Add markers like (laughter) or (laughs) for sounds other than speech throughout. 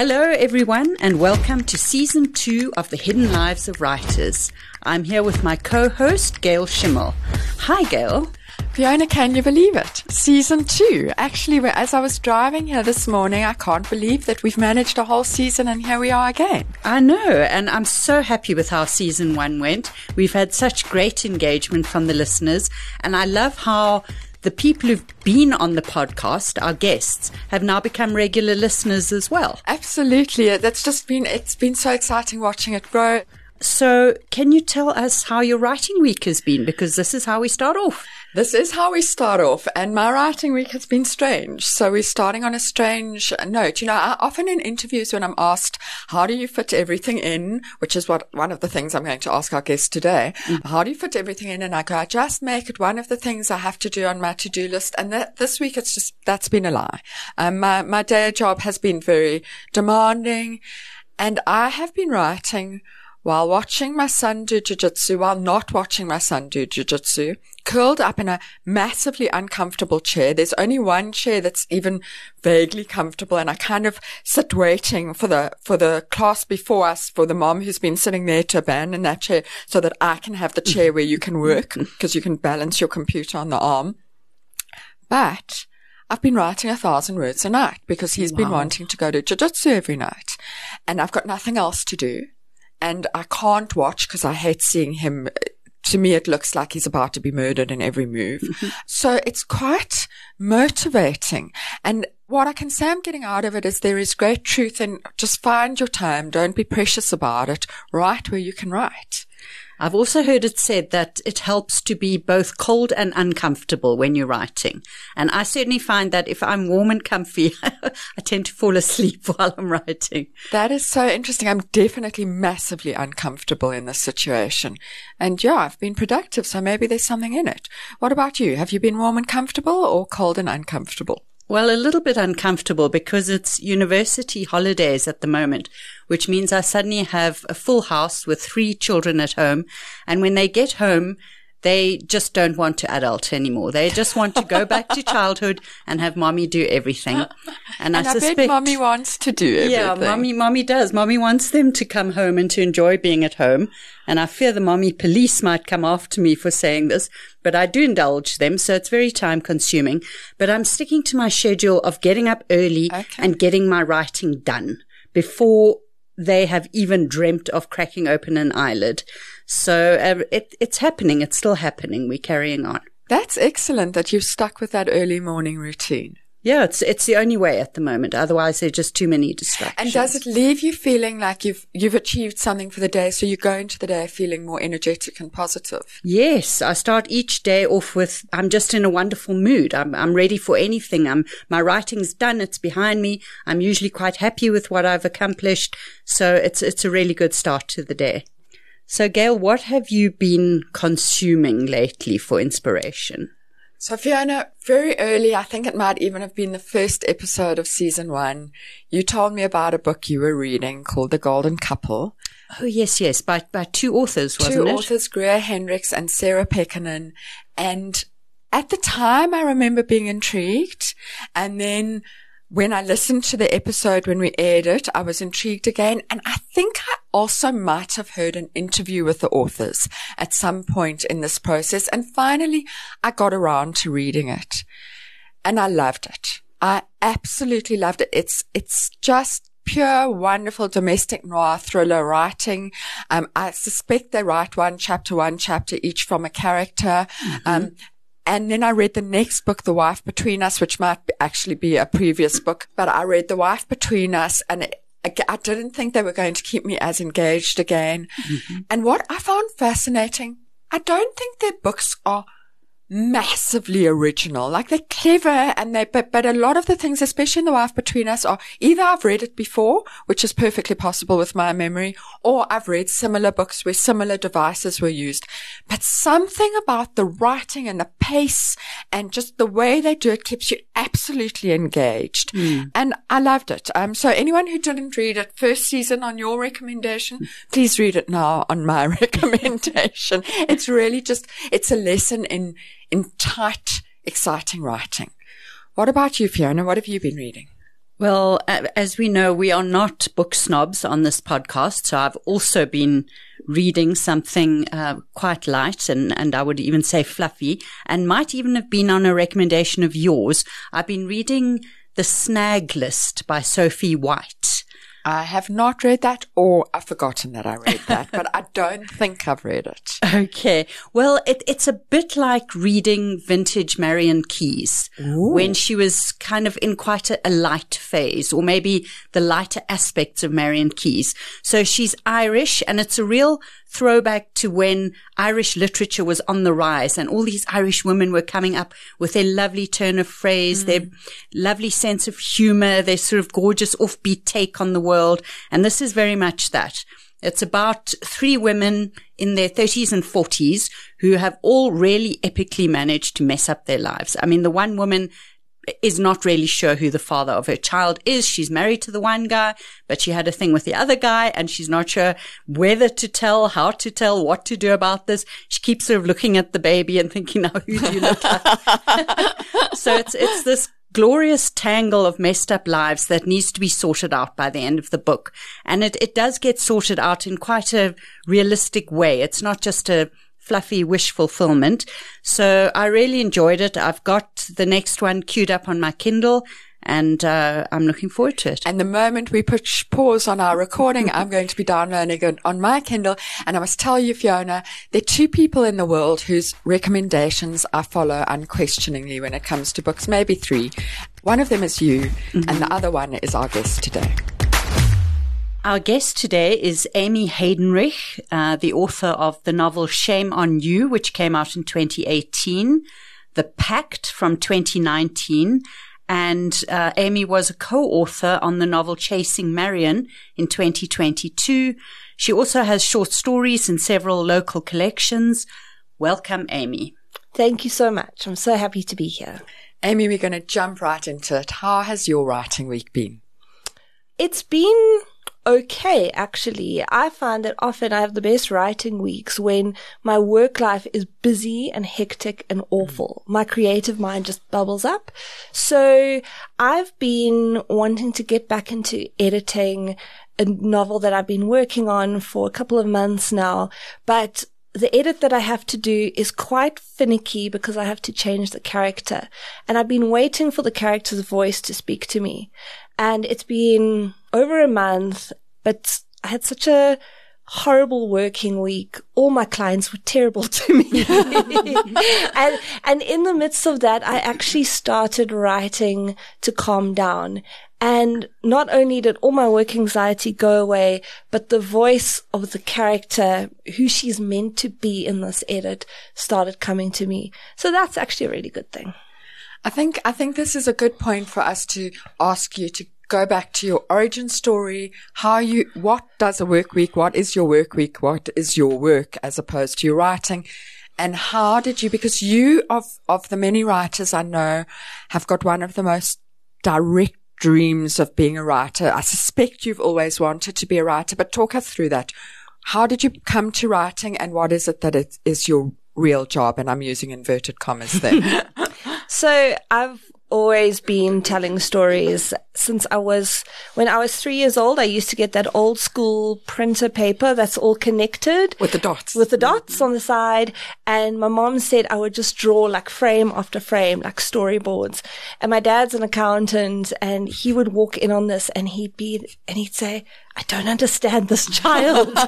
Hello, everyone, and welcome to season two of The Hidden Lives of Writers. I'm here with my co host, Gail Schimmel. Hi, Gail. Fiona, can you believe it? Season two. Actually, as I was driving here this morning, I can't believe that we've managed a whole season and here we are again. I know, and I'm so happy with how season one went. We've had such great engagement from the listeners, and I love how the people who've been on the podcast, our guests, have now become regular listeners as well. Absolutely. That's just been, it's been so exciting watching it grow. So, can you tell us how your writing week has been? Because this is how we start off. This is how we start off, and my writing week has been strange. So we're starting on a strange note. You know, I, often in interviews when I'm asked, how do you fit everything in? Which is what one of the things I'm going to ask our guest today. Mm. How do you fit everything in? And I go, I just make it one of the things I have to do on my to-do list. And that this week, it's just, that's been a lie. Um, my, my day job has been very demanding and I have been writing while watching my son do jujitsu, while not watching my son do jujitsu, curled up in a massively uncomfortable chair. There's only one chair that's even vaguely comfortable. And I kind of sit waiting for the, for the class before us, for the mom who's been sitting there to abandon that chair so that I can have the chair where you can work (laughs) because you can balance your computer on the arm. But I've been writing a thousand words a night because he's wow. been wanting to go to jiu-jitsu every night and I've got nothing else to do and I can't watch because I hate seeing him. To me, it looks like he's about to be murdered in every move. Mm-hmm. So it's quite motivating. And what I can say I'm getting out of it is there is great truth in just find your time. Don't be precious about it. Write where you can write. I've also heard it said that it helps to be both cold and uncomfortable when you're writing. And I certainly find that if I'm warm and comfy, (laughs) I tend to fall asleep (laughs) while I'm writing. That is so interesting. I'm definitely massively uncomfortable in this situation. And yeah, I've been productive, so maybe there's something in it. What about you? Have you been warm and comfortable or cold and uncomfortable? Well, a little bit uncomfortable because it's university holidays at the moment, which means I suddenly have a full house with three children at home. And when they get home, they just don't want to adult anymore. They just want to go back to (laughs) childhood and have mommy do everything. And, and I, I suspect bet mommy wants to do everything. Yeah, mommy, mommy does. Mommy wants them to come home and to enjoy being at home. And I fear the mommy police might come after me for saying this, but I do indulge them. So it's very time consuming, but I'm sticking to my schedule of getting up early okay. and getting my writing done before they have even dreamt of cracking open an eyelid. So uh, it, it's happening. It's still happening. We're carrying on. That's excellent that you've stuck with that early morning routine. Yeah, it's it's the only way at the moment. Otherwise, there are just too many distractions. And does it leave you feeling like you've you've achieved something for the day, so you go into the day feeling more energetic and positive? Yes, I start each day off with I'm just in a wonderful mood. I'm I'm ready for anything. I'm my writing's done. It's behind me. I'm usually quite happy with what I've accomplished. So it's it's a really good start to the day. So, Gail, what have you been consuming lately for inspiration? So Fiona, very early, I think it might even have been the first episode of season one, you told me about a book you were reading called The Golden Couple. Oh yes, yes, by by two authors, wasn't two it? Two authors, Greer Hendricks and Sarah Pekkanen. And at the time, I remember being intrigued, and then when I listened to the episode when we aired it, I was intrigued again. And I think I also might have heard an interview with the authors at some point in this process. And finally, I got around to reading it and I loved it. I absolutely loved it. It's, it's just pure, wonderful domestic noir thriller writing. Um, I suspect they write one chapter, one chapter each from a character. Mm-hmm. Um, and then I read the next book, The Wife Between Us, which might actually be a previous book, but I read The Wife Between Us and it, I didn't think they were going to keep me as engaged again. Mm-hmm. And what I found fascinating, I don't think their books are massively original. Like they're clever and they, but, but a lot of the things, especially in The Wife Between Us are either I've read it before, which is perfectly possible with my memory, or I've read similar books where similar devices were used. But something about the writing and the pace and just the way they do it keeps you absolutely engaged. Mm. And I loved it. Um, so anyone who didn't read it first season on your recommendation, please read it now on my (laughs) recommendation. it's really just, it's a lesson in, in tight, exciting writing. What about you, Fiona? What have you been reading? Well, as we know, we are not book snobs on this podcast. So I've also been reading something uh, quite light and, and I would even say fluffy and might even have been on a recommendation of yours. I've been reading The Snag List by Sophie White. I have not read that or I've forgotten that I read that, but I don't think I've read it. (laughs) Okay. Well, it, it's a bit like reading vintage Marian Keyes Ooh. when she was kind of in quite a, a, light phase or maybe the lighter aspects of Marian Keyes. So she's Irish and it's a real throwback to when Irish literature was on the rise and all these Irish women were coming up with their lovely turn of phrase, mm. their lovely sense of humor, their sort of gorgeous offbeat take on the world. And this is very much that. It's about three women in their 30s and 40s who have all really epically managed to mess up their lives. I mean, the one woman is not really sure who the father of her child is. She's married to the one guy, but she had a thing with the other guy and she's not sure whether to tell, how to tell, what to do about this. She keeps sort of looking at the baby and thinking, now who do you look like? (laughs) so it's, it's this glorious tangle of messed up lives that needs to be sorted out by the end of the book. And it, it does get sorted out in quite a realistic way. It's not just a fluffy wish fulfillment. So I really enjoyed it. I've got the next one queued up on my Kindle and uh, I'm looking forward to it. And the moment we push pause on our recording, (laughs) I'm going to be downloading it on my Kindle. And I must tell you, Fiona, there are two people in the world whose recommendations I follow unquestioningly when it comes to books, maybe three. One of them is you, mm-hmm. and the other one is our guest today. Our guest today is Amy Heydenrych, uh, the author of the novel Shame on You, which came out in 2018, The Pact from 2019, and uh, Amy was a co-author on the novel Chasing Marian in 2022. She also has short stories in several local collections. Welcome, Amy. Thank you so much. I'm so happy to be here. Amy, we're going to jump right into it. How has your writing week been? It's been okay, actually. I find that often I have the best writing weeks when my work life is busy and hectic and hmm. awful. My creative mind just bubbles up. So I've been wanting to get back into editing a novel that I've been working on for a couple of months now, but the edit that I have to do is quite finicky because I have to change the character. And I've been waiting for the character's voice to speak to me. And it's been over a month, but I had such a horrible working week. All my clients were terrible (laughs) to me. (laughs) and, and in the midst of that, I actually started writing to calm down. And not only did all my work anxiety go away, but the voice of the character, who she's meant to be in this edit, started coming to me. So that's actually a really good thing. I think, I think this is a good point for us to ask you to go back to your origin story, how you, what does a work week, what is your work week, what is your work as opposed to your writing, and how did you, because you of, of the many writers I know have got one of the most direct dreams of being a writer. I suspect you've always wanted to be a writer, but talk us through that. How did you come to writing and what is it that it is your real job? And I'm using inverted commas there. (laughs) so I've always been telling stories since I was, when I was three years old, I used to get that old school printer paper that's all connected. With the dots. With the dots mm-hmm. on the side. And my mom said I would just draw like frame after frame, like storyboards. And my dad's an accountant and he would walk in on this and he'd be, and he'd say, I don't understand this child. (laughs)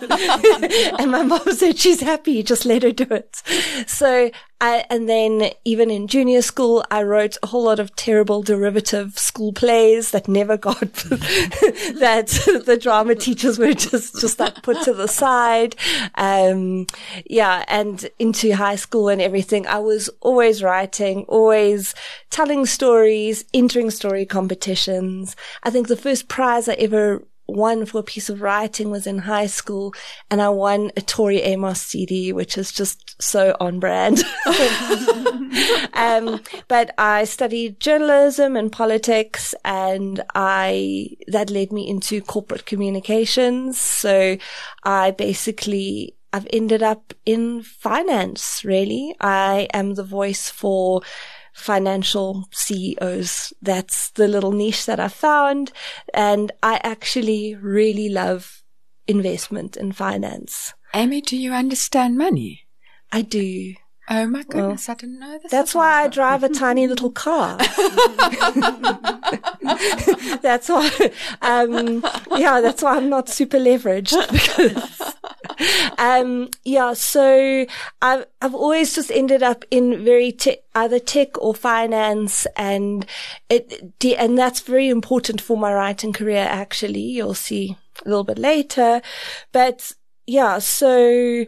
and my mom said, she's happy. Just let her do it. So I, and then even in junior school, I wrote a whole lot of terrible derivative school plays that never got, (laughs) that the drama teachers were just, just like put to the side. Um, yeah. And into high school and everything, I was always writing, always telling stories, entering story competitions. I think the first prize I ever won for a piece of writing was in high school and I won a Tori Amos CD, which is just so on brand. (laughs) um, but I studied journalism and politics and I, that led me into corporate communications. So I basically I've ended up in finance, really. I am the voice for financial CEOs. That's the little niche that I found. And I actually really love investment and finance. Amy, do you understand money? I do. Oh my goodness, well, I didn't know this. That's why I drive a tiny little car. (laughs) that's why, um, yeah, that's why I'm not super leveraged (laughs) because, um, yeah, so I've, I've always just ended up in very te- either tech or finance and it, and that's very important for my writing career, actually. You'll see a little bit later, but yeah, so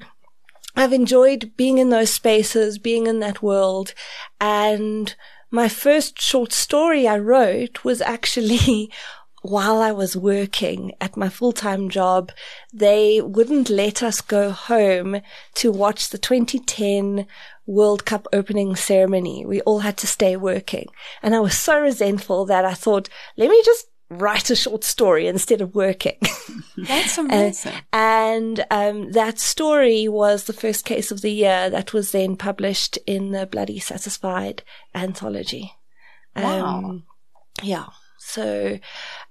I've enjoyed being in those spaces, being in that world. And my first short story I wrote was actually (laughs) while I was working at my full-time job. They wouldn't let us go home to watch the 2010 World Cup opening ceremony. We all had to stay working. And I was so resentful that I thought, let me just write a short story instead of working. (laughs) That's (laughs) amazing. and, and um, that story was the first case of the year that was then published in the Bloody Satisfied anthology. Wow. Um, yeah. So,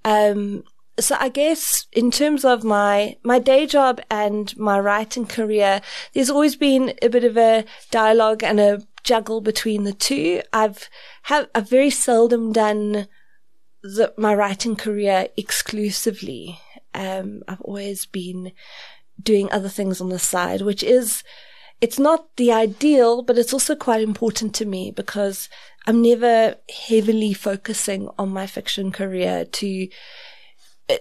um, so I guess in terms of my, my day job and my writing career, there's always been a bit of a dialogue and a juggle between the two. I've have, I've very seldom done the, my writing career exclusively. Um, I've always been doing other things on the side, which is, it's not the ideal, but it's also quite important to me because I'm never heavily focusing on my fiction career to,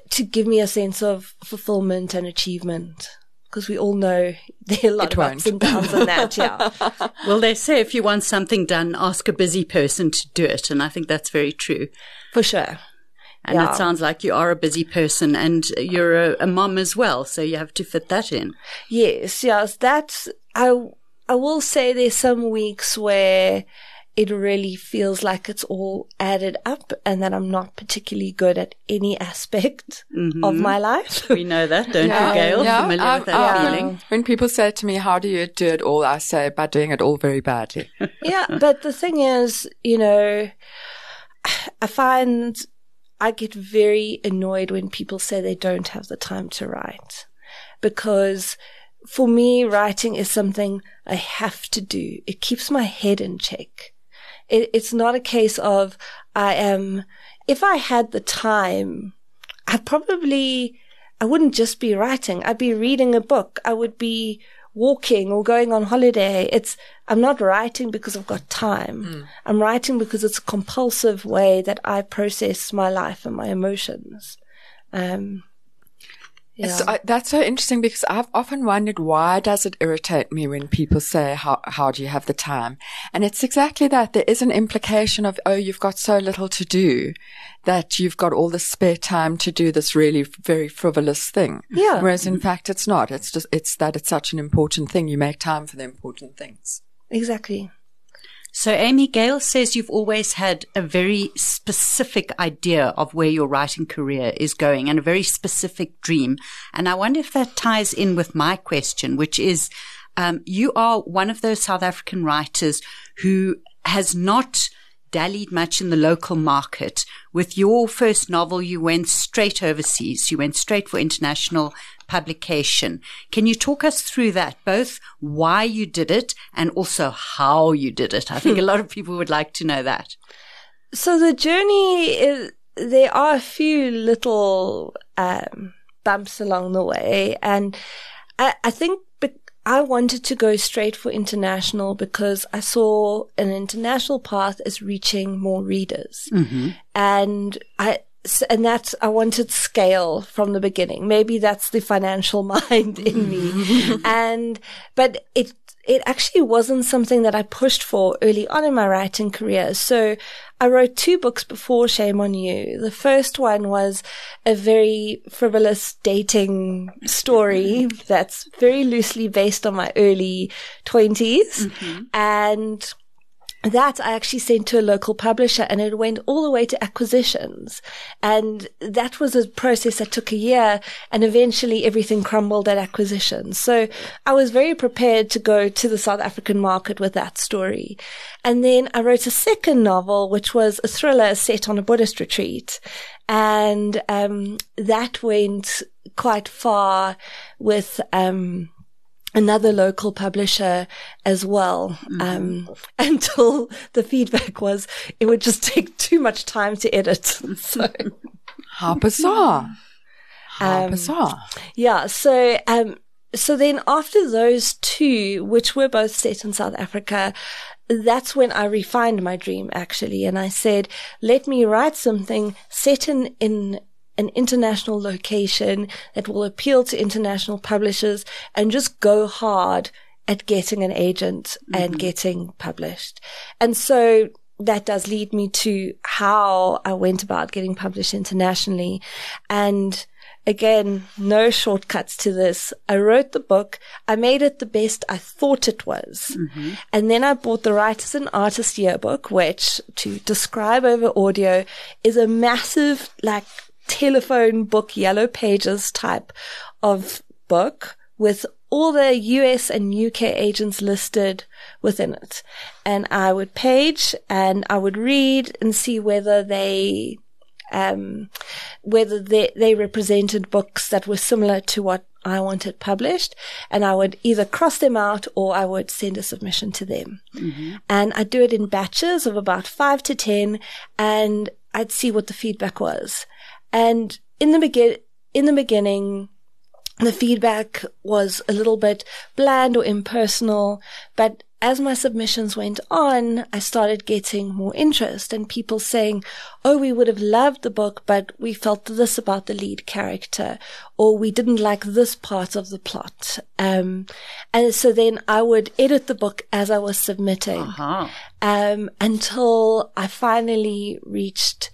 to give me a sense of fulfillment and achievement because we all know (laughs) there are a lot it of won't. ups and downs on that. Yeah. (laughs) well, they say if you want something done, ask a busy person to do it, and I think that's very true. For sure. And yeah. it sounds like you are a busy person and you're a, a, mom as well. So you have to fit that in. Yes. Yes. That's, I, I will say there's some weeks where it really feels like it's all added up and that I'm not particularly good at any aspect mm-hmm. of my life. we know that, don't yeah, you, Gail? Yeah, Familiar um, with that um, feeling? When people say to me, how do you do it all? I say, by doing it all very badly. (laughs) yeah. But the thing is, you know, I find I get very annoyed when people say they don't have the time to write because for me, writing is something I have to do. It keeps my head in check. It, it's not a case of I am, if I had the time, I probably, I wouldn't just be writing. I'd be reading a book. I would be walking or going on holiday. It's, I'm not writing because I've got time. Mm. I'm writing because it's a compulsive way that I process my life and my emotions. Um, yeah. So, that's so interesting because I've often wondered why does it irritate me when people say, how, how do you have the time? And it's exactly that. There is an implication of, oh, you've got so little to do that you've got all the spare time to do this really very frivolous thing. Yeah. Whereas in fact, it's not. It's just, it's that it's such an important thing. You make time for the important things. Exactly. So Amy Gail says you've always had a very specific idea of where your writing career is going and a very specific dream. And I wonder if that ties in with my question, which is, um, you are one of those South African writers who has not dallied much in the local market. With your first novel, you went straight overseas. You went straight for international publication. Can you talk us through that, both why you did it and also how you did it? I think a lot of people would like to know that. So the journey is, there are a few little um, bumps along the way, and I, I think I wanted to go straight for international because I saw an international path as reaching more readers. Mm-hmm. And I, and that I wanted scale from the beginning. Maybe that's the financial (laughs) mind in me. (laughs) and, but it, it actually wasn't something that I pushed for early on in my writing career. So I wrote two books before Shame on You. The first one was a very frivolous dating story that's very loosely based on my early 20s. Mm-hmm. And that I actually sent to a local publisher and it went all the way to acquisitions. And that was a process that took a year and eventually everything crumbled at acquisitions. So I was very prepared to go to the South African market with that story. And then I wrote a second novel, which was a thriller set on a Buddhist retreat. And, um, that went quite far with, um, another local publisher as well mm-hmm. um, (laughs) until the feedback was it would just take too much time to edit. (laughs) So how bizarre! (laughs) How um, bizarre! Yeah. So um, so then after those two, which were both set in South Africa. That's when I refined my dream actually. And I said, let me write something set in, in an international location that will appeal to international publishers and just go hard at getting an agent mm-hmm. and getting published. And so that does lead me to how I went about getting published internationally. And again, no shortcuts to this. I wrote the book. I made it the best I thought it was. Mm-hmm. And then I bought the Writers and Artists Yearbook, which to describe over audio is a massive, like, telephone book, yellow pages type of book with all the US and UK agents listed within it. And I would page and I would read and see whether they, um, whether they, they represented books that were similar to what I wanted published and I would either cross them out or I would send a submission to them. Mm-hmm. And I'd do it in batches of about five to 10 and I'd see what the feedback was. And in the begin, in the beginning, the feedback was a little bit bland or impersonal, but as my submissions went on, I started getting more interest and people saying, Oh, we would have loved the book, but we felt this about the lead character, or we didn't like this part of the plot. Um, and so then I would edit the book as I was submitting, uh-huh. um, until I finally reached,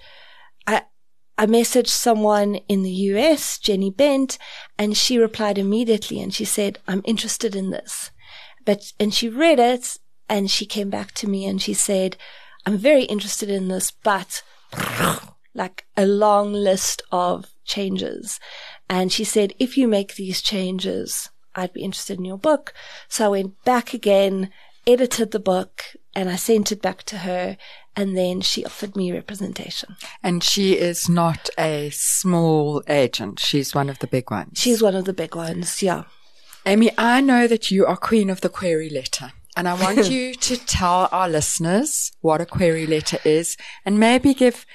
I messaged someone in the US, Jenny Bent, and she replied immediately and she said, I'm interested in this. But, and she read it and she came back to me and she said, I'm very interested in this, but like a long list of changes. And she said, if you make these changes, I'd be interested in your book. So I went back again, edited the book, and I sent it back to her and then she offered me representation. And she is not a small agent. She's one of the big ones. She's one of the big ones, yeah. Amy, I know that you are queen of the query letter. And I want (laughs) you to tell our listeners what a query letter is and maybe give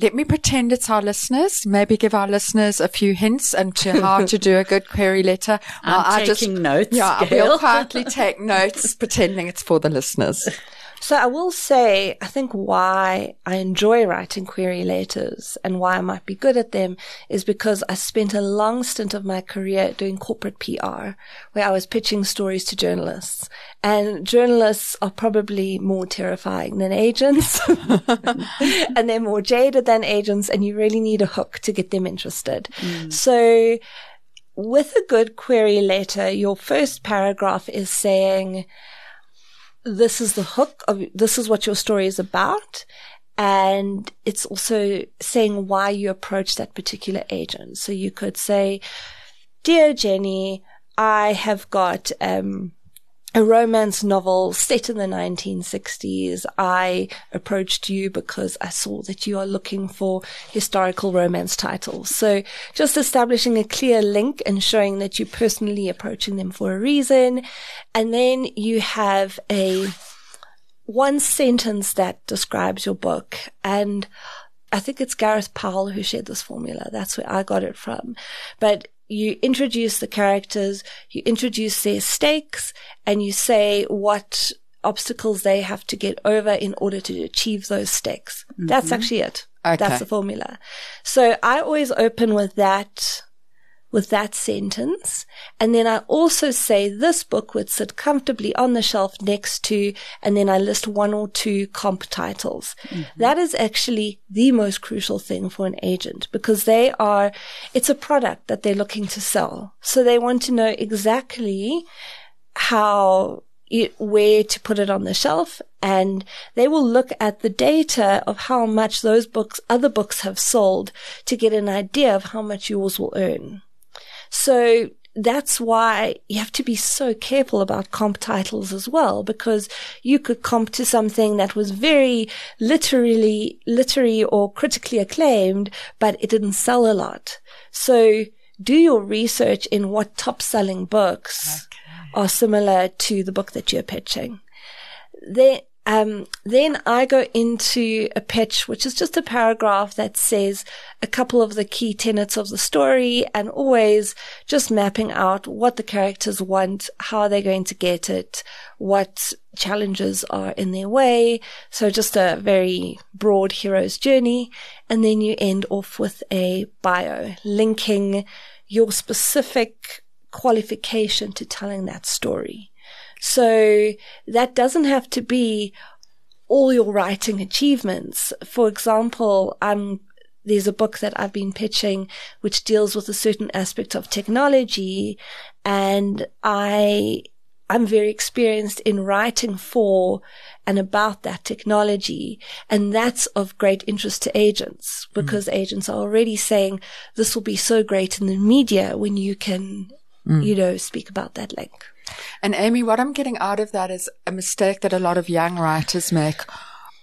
let me pretend it's our listeners. Maybe give our listeners a few hints into how to do a good query letter. I'm taking just, notes. Yeah, Gail. we'll quietly take (laughs) notes, pretending it's for the listeners. So I will say, I think why I enjoy writing query letters and why I might be good at them is because I spent a long stint of my career doing corporate PR where I was pitching stories to journalists and journalists are probably more terrifying than agents (laughs) and they're more jaded than agents and you really need a hook to get them interested. Mm. So with a good query letter, your first paragraph is saying, this is the hook of this is what your story is about. And it's also saying why you approach that particular agent. So you could say, Dear Jenny, I have got, um, a romance novel set in the 1960s. I approached you because I saw that you are looking for historical romance titles. So just establishing a clear link and showing that you're personally approaching them for a reason. And then you have a one sentence that describes your book. And I think it's Gareth Powell who shared this formula. That's where I got it from. But you introduce the characters, you introduce their stakes, and you say what obstacles they have to get over in order to achieve those stakes. Mm-hmm. That's actually it. Okay. That's the formula. So I always open with that with that sentence. And then I also say this book would sit comfortably on the shelf next to, and then I list one or two comp titles. Mm-hmm. That is actually the most crucial thing for an agent because they are, it's a product that they're looking to sell. So they want to know exactly how you, where to put it on the shelf and they will look at the data of how much those books, other books have sold to get an idea of how much yours will earn. So that's why you have to be so careful about comp titles as well, because you could comp to something that was very literally, literary or critically acclaimed, but it didn't sell a lot. So do your research in what top selling books okay. are similar to the book that you're pitching. Then, um, then I go into a pitch, which is just a paragraph that says a couple of the key tenets of the story and always just mapping out what the characters want, how they're going to get it, what challenges are in their way. So just a very broad hero's journey. And then you end off with a bio linking your specific qualification to telling that story. So that doesn't have to be all your writing achievements. For example, I'm there's a book that I've been pitching which deals with a certain aspect of technology and I I'm very experienced in writing for and about that technology. And that's of great interest to agents because mm. agents are already saying this will be so great in the media when you can, mm. you know, speak about that link. And Amy, what I'm getting out of that is a mistake that a lot of young writers make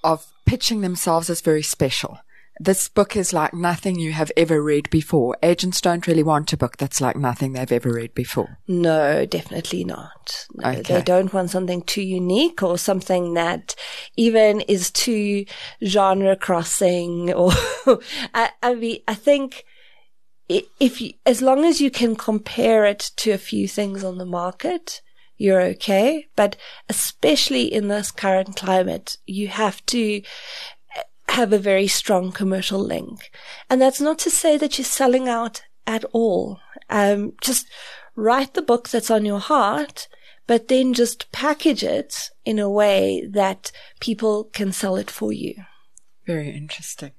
of pitching themselves as very special. This book is like nothing you have ever read before. Agents don't really want a book that's like nothing they've ever read before. No, definitely not. No, okay. They don't want something too unique or something that even is too genre crossing or (laughs) I, I mean, I think if you, as long as you can compare it to a few things on the market, you're okay. But especially in this current climate, you have to have a very strong commercial link. And that's not to say that you're selling out at all. Um, just write the book that's on your heart, but then just package it in a way that people can sell it for you. Very interesting.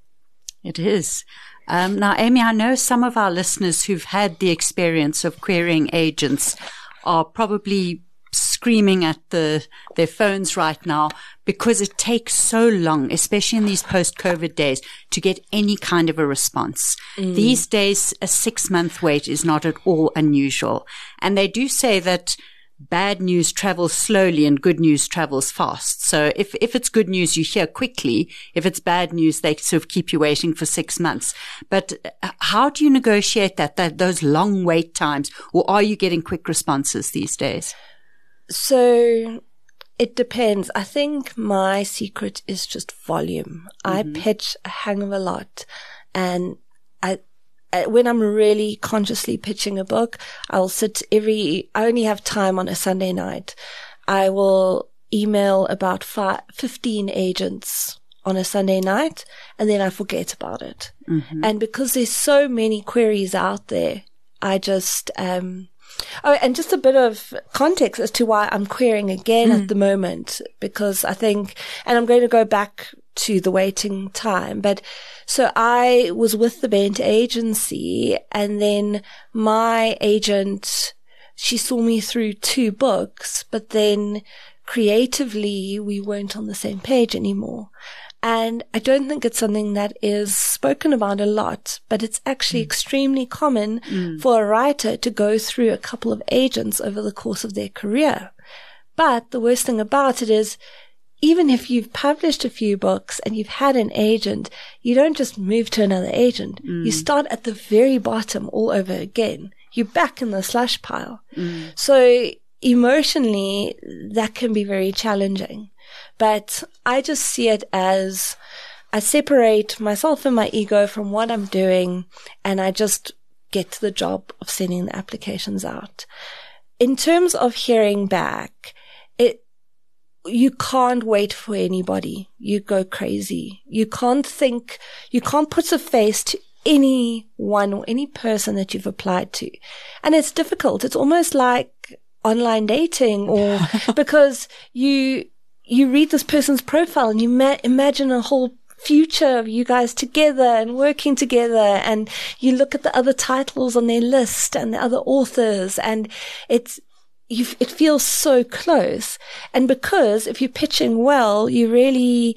It is. Um, now, Amy, I know some of our listeners who've had the experience of querying agents are probably screaming at the, their phones right now because it takes so long, especially in these post-COVID days, to get any kind of a response. Mm. These days, a six month wait is not at all unusual. And they do say that bad news travels slowly and good news travels fast. So if, if it's good news, you hear quickly. If it's bad news, they sort of keep you waiting for six months. But uh, how do you negotiate that, that those long wait times or are you getting quick responses these days? So it depends. I think my secret is just volume. Mm-hmm. I pitch a hang of a lot and when I'm really consciously pitching a book, I'll sit every, I only have time on a Sunday night. I will email about five, 15 agents on a Sunday night and then I forget about it. Mm-hmm. And because there's so many queries out there, I just, um, Oh, and just a bit of context as to why I'm querying again mm. at the moment, because I think, and I'm going to go back to the waiting time. But so I was with the Bent agency and then my agent, she saw me through two books, but then creatively we weren't on the same page anymore. And I don't think it's something that is spoken about a lot, but it's actually mm. extremely common mm. for a writer to go through a couple of agents over the course of their career. But the worst thing about it is even if you've published a few books and you've had an agent, you don't just move to another agent. Mm. You start at the very bottom all over again. You're back in the slush pile. Mm. So emotionally, that can be very challenging. But I just see it as I separate myself and my ego from what I'm doing and I just get to the job of sending the applications out. In terms of hearing back, it, you can't wait for anybody. You go crazy. You can't think, you can't put a face to anyone or any person that you've applied to. And it's difficult. It's almost like online dating or (laughs) because you, you read this person's profile and you ma- imagine a whole future of you guys together and working together and you look at the other titles on their list and the other authors and it's it feels so close. And because if you're pitching well, you really,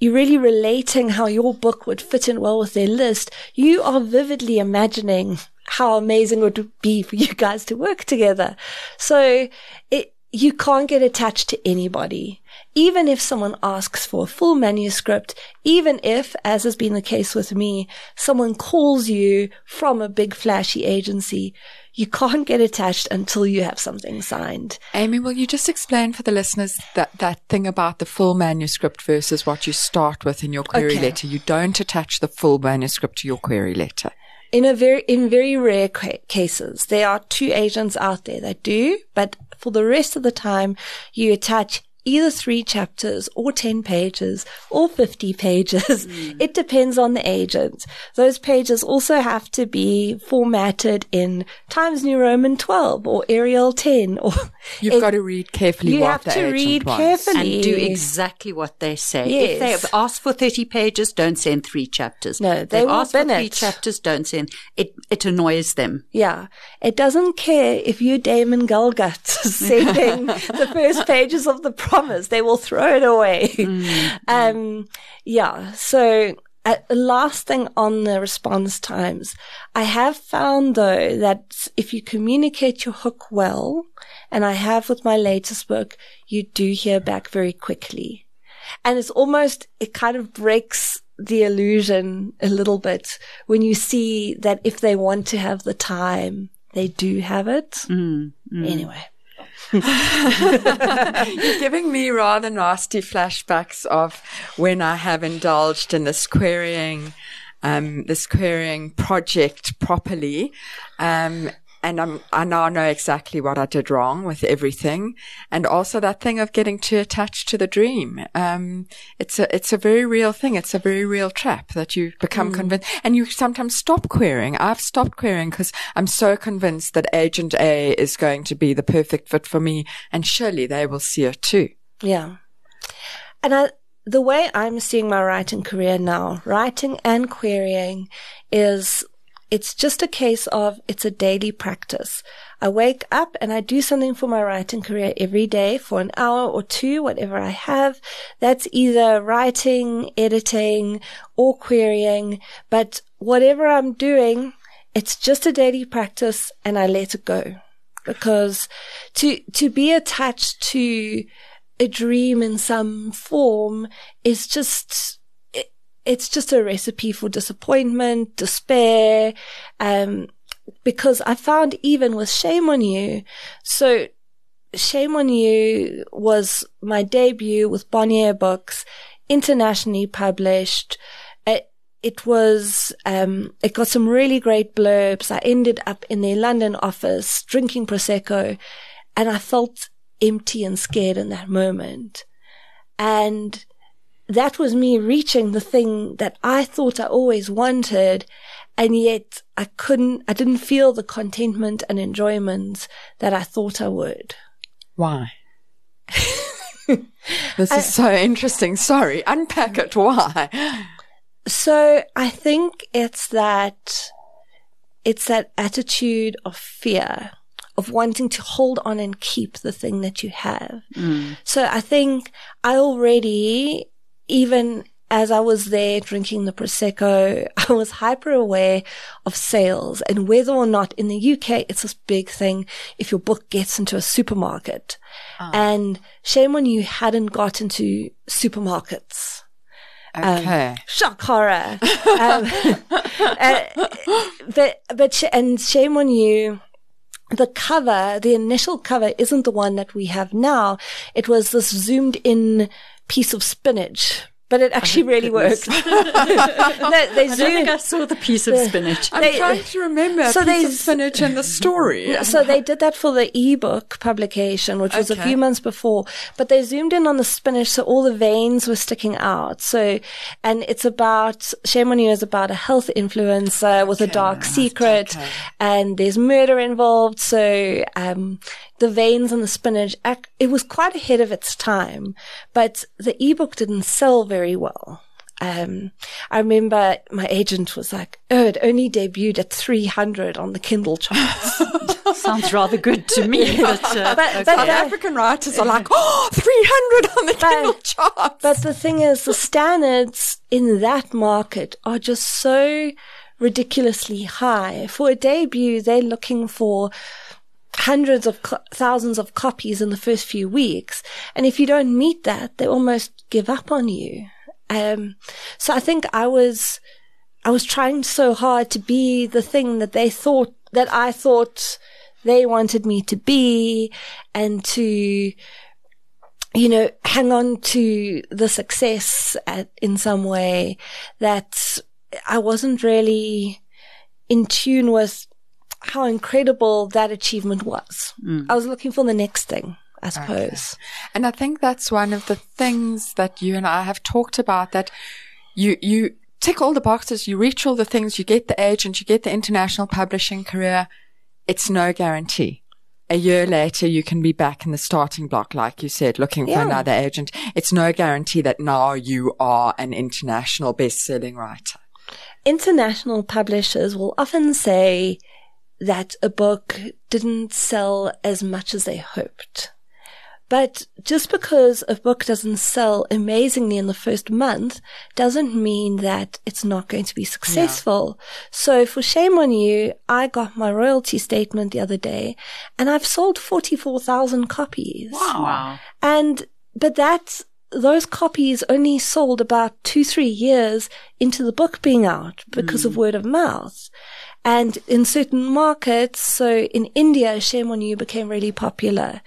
you're really relating how your book would fit in well with their list. You are vividly imagining how amazing it would be for you guys to work together. So it, you can't get attached to anybody. Even if someone asks for a full manuscript, even if, as has been the case with me, someone calls you from a big flashy agency, you can't get attached until you have something signed. Amy, will you just explain for the listeners that, that thing about the full manuscript versus what you start with in your query Okay. letter? You don't attach the full manuscript to your query letter. In a very, in very rare ca- cases, there are two agents out there that do, but for the rest of the time, you attach either three chapters or 10 pages or 50 pages. Mm. It depends on the agent. Those pages also have to be formatted in Times New Roman 12 or Arial 10 or (laughs) You've it- got to read carefully you what have the to agent read wants. carefully. and do exactly what they say. If Yes. they ask for 30 pages, don't send three chapters. No, they They've will asked for bin three it. chapters, don't send. It, it annoys them. Yeah. It doesn't care if you Damon Galgut (laughs) sending (laughs) the first pages of the promise. They will throw it away. (laughs) Um, yeah. So uh, last thing on the response times, I have found though that if you communicate your hook well, and I have with my latest book, you do hear back very quickly. And it's almost, it kind of breaks the illusion a little bit when you see that if they want to have the time, they do have it. Anyway. (laughs) You're giving me rather nasty flashbacks of when I have indulged in this querying, um, this querying project properly. Um, and I'm, I now know exactly what I did wrong with everything. And also that thing of getting too attached to the dream. Um, it's a, it's a very real thing. It's a very real trap that you become convinced and you sometimes stop querying. I've stopped querying because I'm so convinced that agent A is going to be the perfect fit for me. And surely they will see it too. Yeah. And I, the way I'm seeing my writing career now, writing and querying is it's just a case of it's a daily practice. I wake up and I do something for my writing career every day for an hour or two, whatever I have. That's either writing, editing, or querying. But whatever I'm doing, it's just a daily practice and I let it go. Because to, to be attached to a dream in some form is just it's just a recipe for disappointment, despair, um, because I found even with Shame on You, so Shame on You was my debut with Bonnier Books, internationally published. It, it was, um, it got some really great blurbs. I ended up in their London office drinking Prosecco and I felt empty and scared in that moment. And that was me reaching the thing that I thought I always wanted. And yet I couldn't, I didn't feel the contentment and enjoyment that I thought I would. Why? (laughs) this is so interesting. Sorry, unpack it. Why? So I think it's that, it's that attitude of fear of wanting to hold on and keep the thing that you have. Mm. So I think I already, even as I was there drinking the Prosecco, (laughs) I was hyper aware of sales and whether or not in the UK, it's this big thing if your book gets into a supermarket. And shame on you hadn't got into supermarkets Okay. shock horror. um, (laughs) uh, but but sh- and shame on you. The cover, the initial cover, isn't the one that we have now. It was this zoomed in piece of spinach, but it actually really worked. (laughs) no, they I don't think. I saw the piece of spinach. I'm They- trying to remember so a piece they- of spinach in the story. So they did that for the ebook publication, which was a few months before. But they zoomed in on the spinach, so all the veins were sticking out. So, and it's about Shame on You is about a health influencer with a dark secret, okay. and there's murder involved. So, um, the veins on the spinach, it was quite ahead of its time, but the ebook didn't sell very well. Um, I remember my agent was like, "Oh, it only debuted at 300 on the Kindle charts." (laughs) (laughs) Sounds rather good to me. But, uh, But- okay. but South that- African writers are like, oh, 300 on the Kindle charts. But the thing is, the standards in that market are just so ridiculously high. For a debut, they're looking for hundreds of co- thousands of copies in the first few weeks. And if you don't meet that, they almost give up on you. Um, so I think I was, I was trying so hard to be the thing that they thought, that I thought they wanted me to be and to, you know, hang on to the success at, in some way that I wasn't really in tune with how incredible that achievement was. Mm. I was looking for the next thing, I suppose. And I think that's one of the things that you and I have talked about that you, you tick all the boxes, you reach all the things, you get the agent, you get the international publishing career. It's no guarantee. A year later, you can be back in the starting block, like you said, looking for Yeah. another agent. It's no guarantee that now you are an international best-selling writer. International publishers will often say that a book didn't sell as much as they hoped. But just because a book doesn't sell amazingly in the first month doesn't mean that it's not going to be successful. So for Shame on You, I got my royalty statement the other day and I've sold 44,000 copies. wow. And, but that's, those copies only sold about two, three years into the book being out because of mm. word of mouth. And in certain markets, so in India, Shame on You became really popular.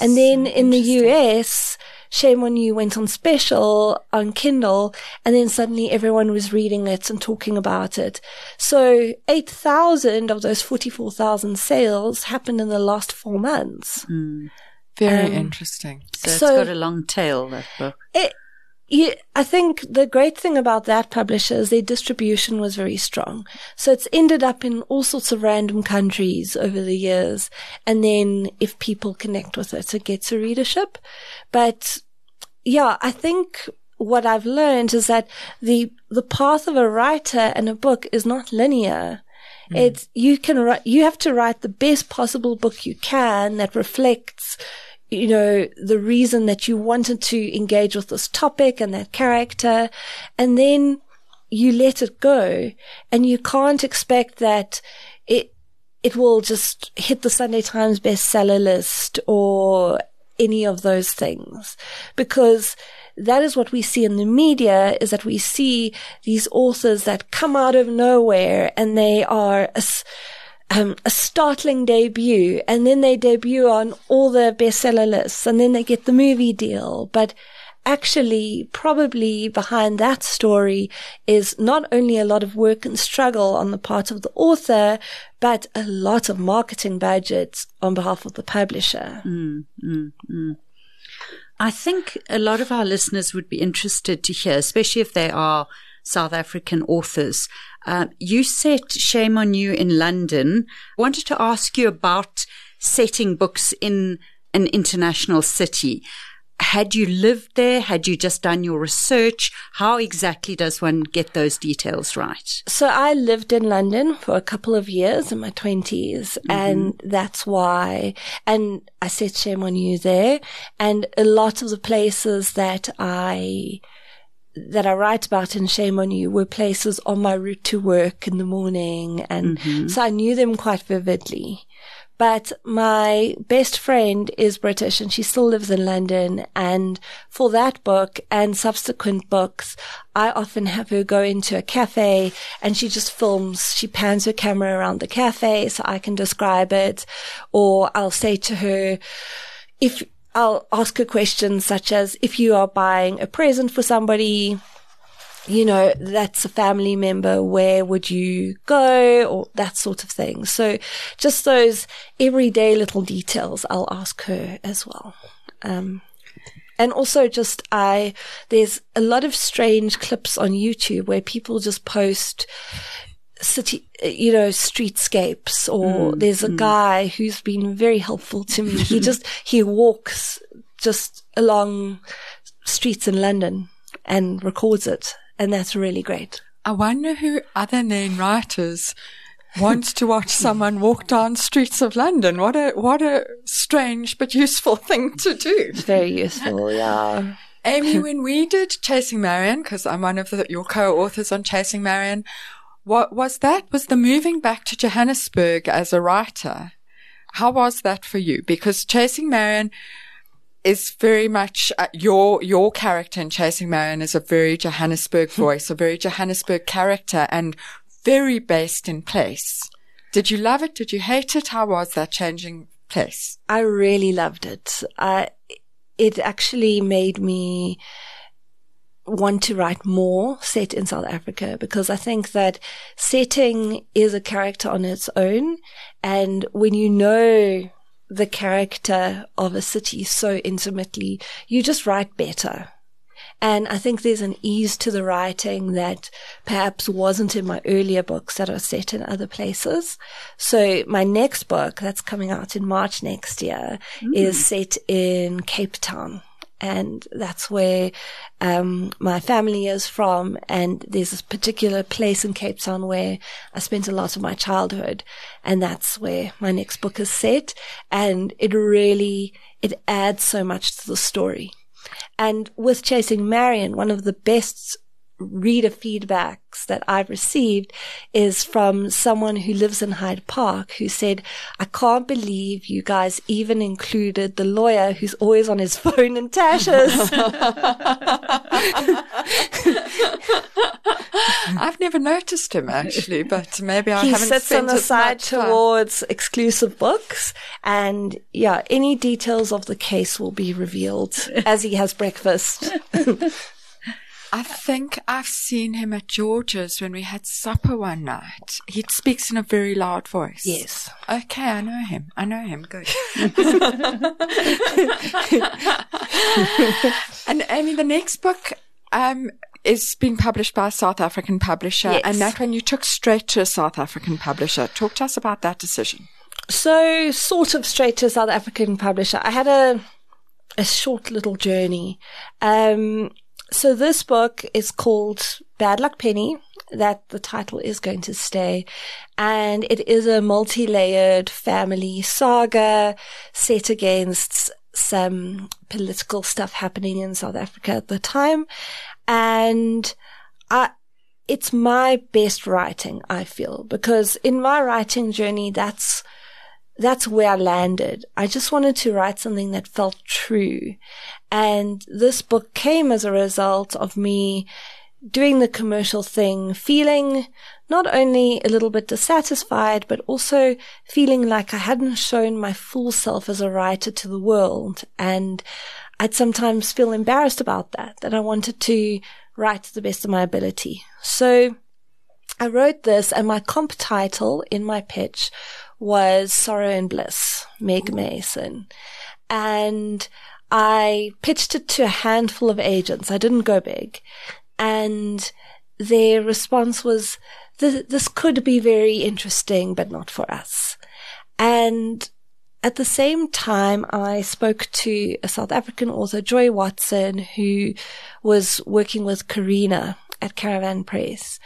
And then in the US, Shame on You went on special on Kindle and then suddenly everyone was reading it and talking about it. So 8,000 of those 44,000 sales happened in the last four months. Very Um, interesting. So, it's got a long tail, that book. It, yeah, I think the great thing about that publisher is their distribution was very strong. So it's ended up in all sorts of random countries over the years. And then if people connect with it, it gets a readership. But yeah, I think what I've learned is that the, the path of a writer and a book is not linear. Hmm. It's, you can write, you have to write the best possible book you can that reflects you know, the reason that you wanted to engage with this topic and that character. And then you let it go and you can't expect that it, it will just hit the Sunday Times bestseller list or any of those things because that is what we see in the media is that we see these authors that come out of nowhere and they are um, a startling debut and then they debut on all the bestseller lists and then they get the movie deal. But actually, probably behind that story is not only a lot of work and struggle on the part of the author, but a lot of marketing budgets on behalf of the publisher. Mm, mm, mm. I think a lot of our listeners would be interested to hear, especially if they are South African authors. Uh, you set Shame on You in London. I wanted to ask you about setting books in an international city. Had you lived there? Had you just done your research? How exactly does one get those details right? So I lived in London for a couple of years in my 20s and that's why, and I set shame on you there and a lot of the places that I, that I write about in Shame on You were places on my route to work in the morning. And mm-hmm. so I knew them quite vividly. But my best friend is British and she still lives in London. And for that book and subsequent books, I often have her go into a cafe and she just films, she pans her camera around the cafe so I can describe it. Or I'll say to her, if I'll ask her questions such as if you are buying a present for somebody, you know, that's a family member, where would you go? Or that sort of thing. So just those everyday little details I'll ask her as well. Um, and also just I, there's a lot of strange clips on YouTube where people just post city, uh, you know, streetscapes or mm, there's a mm. guy who's been very helpful to me. he just, (laughs) he walks just along streets in London and records it. And that's really great. I wonder who other name writers wants to watch (laughs) someone walk down streets of London. What a what a strange but useful (laughs) thing to do. Very useful, yeah. Amy, when we did Chasing Marian, because I'm one of the, your co-authors on Chasing Marian, what was that? Was the moving back to Johannesburg as a writer? How was that for you? Because Chasing Marian is very much uh, your your character in Chasing Marian is a very Johannesburg voice, a very Johannesburg character, and very based in place. Did you love it? Did you hate it? How was that changing place? I really loved it. I, it actually made me want to write more set in South Africa because I think that setting is a character on its own. And when you know the character of a city so intimately, you just write better. And I think there's an ease to the writing that perhaps wasn't in my earlier books that are set in other places. So my next book that's coming out in March next year mm. is set in Cape Town and that's where um, my family is from. And there's this particular place in Cape Town where I spent a lot of my childhood, and that's where my next book is set. And it really it adds so much to the story. And with Chasing Marian, one of the best reader feedbacks that I've received is from someone who lives in Hyde Park who said, I can't believe you guys even included the lawyer who's always on his (laughs) phone in Tasha's. (laughs) I've never noticed him actually, but maybe I he haven't He sits on the side time. towards exclusive books and yeah, any details of the case will be revealed (laughs) as he has breakfast. I think I've seen him at George's when we had supper one night. He speaks in a very loud voice. Yes. Okay, I know him. I know him. Good. (laughs) and Amy, the next book um, is being published by a South African publisher, yes. and that one you took straight to a South African publisher. Talk to us about that decision. So, sort of straight to a South African publisher. I had a a short little journey. Um, so this book is called Bad Luck Penny. That the title is going to stay. And it is a multi-layered family saga set against some political stuff happening in South Africa at the time. And I, it's my best writing, I feel, because in my writing journey, that's that's where I landed. I just wanted to write something that felt true. And this book came as a result of me doing the commercial thing, feeling not only a little bit dissatisfied, but also feeling like I hadn't shown my full self as a writer to the world. And I'd sometimes feel embarrassed about that, that I wanted to write to the best of my ability. So I wrote this and my comp title in my pitch was Sorrow and Bliss, Meg Mason. And I pitched it to a handful of agents. I didn't go big. And their response was, this could be very interesting, but not for us. And at the same time, I spoke to a South African author, Joy Watson, who was working with Karina at Karavan Press.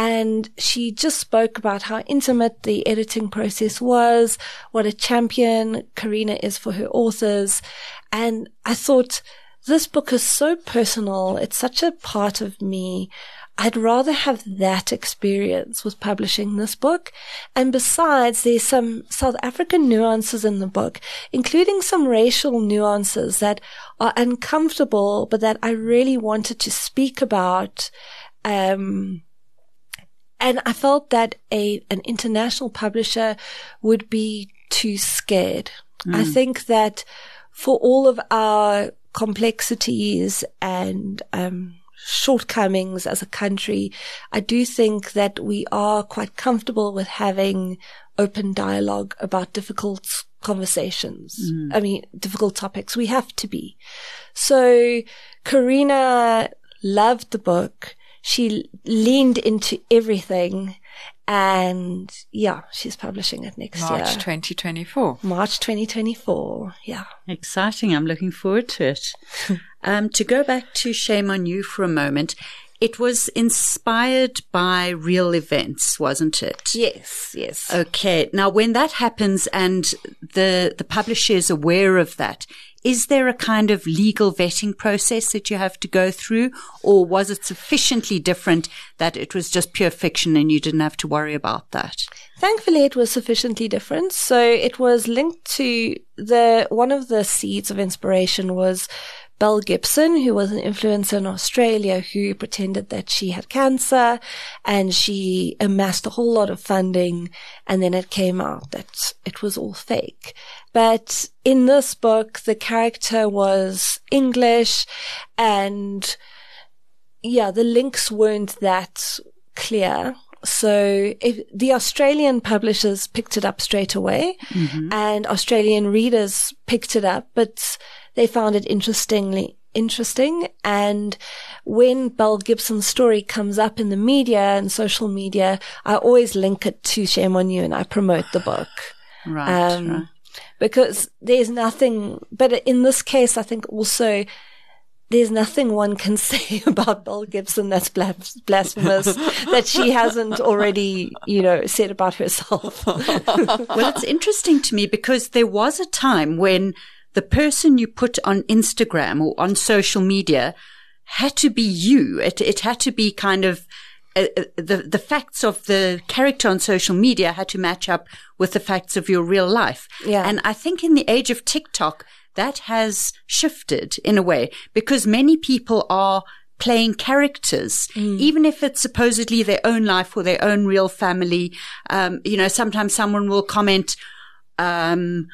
And she just spoke about how intimate the editing process was, what a champion Karina is for her authors. And I thought, this book is so personal. It's such a part of me. I'd rather have that experience with publishing this book. And besides, there's some South African nuances in the book, including some racial nuances that are uncomfortable, but that I really wanted to speak about. Um, and I felt that a, an international publisher would be too scared. Mm. I think that for all of our complexities and, um, shortcomings as a country, I do think that we are quite comfortable with having open dialogue about difficult conversations. Mm. I mean, difficult topics. We have to be. So Karina loved the book she leaned into everything. And yeah, she's publishing it next March year. March 2024. March 2024. Yeah. Exciting. I'm looking forward to it. (laughs) um, to go back to Shame on You for a moment, It was inspired by real events, wasn't it? Yes, yes. Okay. Now, when that happens and the, the publisher is aware of that, is there a kind of legal vetting process that you have to go through? Or was it sufficiently different that it was just pure fiction and you didn't have to worry about that? Thankfully, it was sufficiently different. So it was linked to the, one of the seeds of inspiration was Belle Gibson, who was an influencer in Australia who pretended that she had cancer and she amassed a whole lot of funding and then it came out that it was all fake. But in this book, the character was English and yeah, the links weren't that clear. So if the Australian publishers picked it up straight away mm-hmm. and Australian readers picked it up, but they found it interestingly interesting. And when Belle Gibson's story comes up in the media and social media, I always link it to Shame on You and I promote the book. Right, um, right. Because there's nothing, but in this case, I think also there's nothing one can (laughs) say about Belle Gibson that's blasphemous (laughs) that she hasn't already, you know, said about herself. (laughs) well, it's interesting to me because there was a time when the person you put on Instagram or on social media had to be you. It, it had to be kind of uh, the the facts of the character on social media had to match up with the facts of your real life. Yeah. And I think in the age of TikTok, that has shifted in a way because many people are playing characters, mm. even if it's supposedly their own life or their own real family. Um, you know, sometimes someone will comment, um,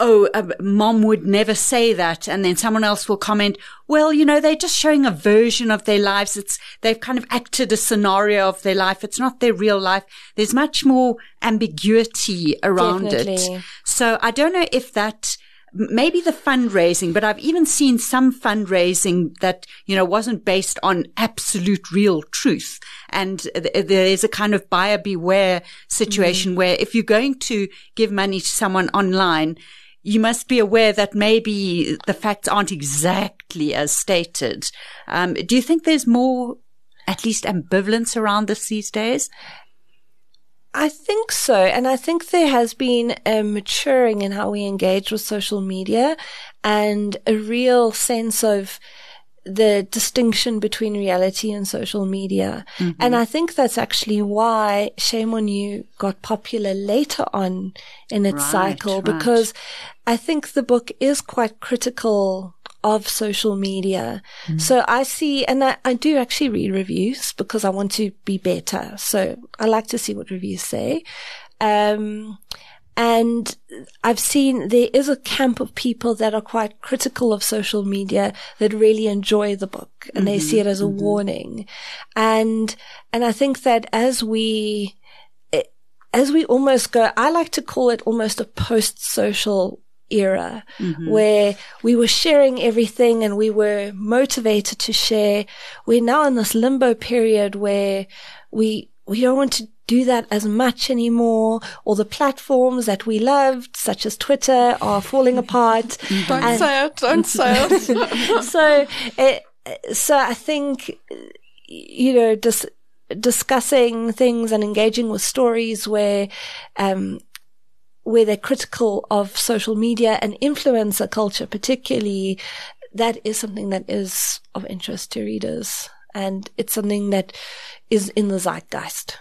oh, uh, mom would never say that. And then someone else will comment, well, you know, they're just showing a version of their lives. It's, they've kind of acted a scenario of their life. It's not their real life. There's much more ambiguity around Definitely. it. So I don't know if that, maybe the fundraising, but I've even seen some fundraising that, you know, wasn't based on absolute real truth. And th- there is a kind of buyer beware situation mm. where if you're going to give money to someone online, you must be aware that maybe the facts aren't exactly as stated. Um, do you think there's more, at least ambivalence around this these days? I think so. And I think there has been a maturing in how we engage with social media and a real sense of the distinction between reality and social media. Mm-hmm. And I think that's actually why Shame on You got popular later on in its right, cycle right. because I think the book is quite critical of social media. Mm. So I see, and I, I, do actually read reviews because I want to be better. So I like to see what reviews say. Um, and I've seen there is a camp of people that are quite critical of social media that really enjoy the book and mm-hmm, they see it as a mm-hmm. warning. And, and I think that as we, as we almost go, I like to call it almost a post social era mm-hmm. where we were sharing everything and we were motivated to share. We're now in this limbo period where we, we don't want to do that as much anymore, or the platforms that we loved, such as Twitter, are falling apart. (laughs) don't and say it, don't say it. (laughs) so, it, so I think, you know, dis- discussing things and engaging with stories where, um, where they're critical of social media and influencer culture, particularly, that is something that is of interest to readers. And it's something that is in the zeitgeist.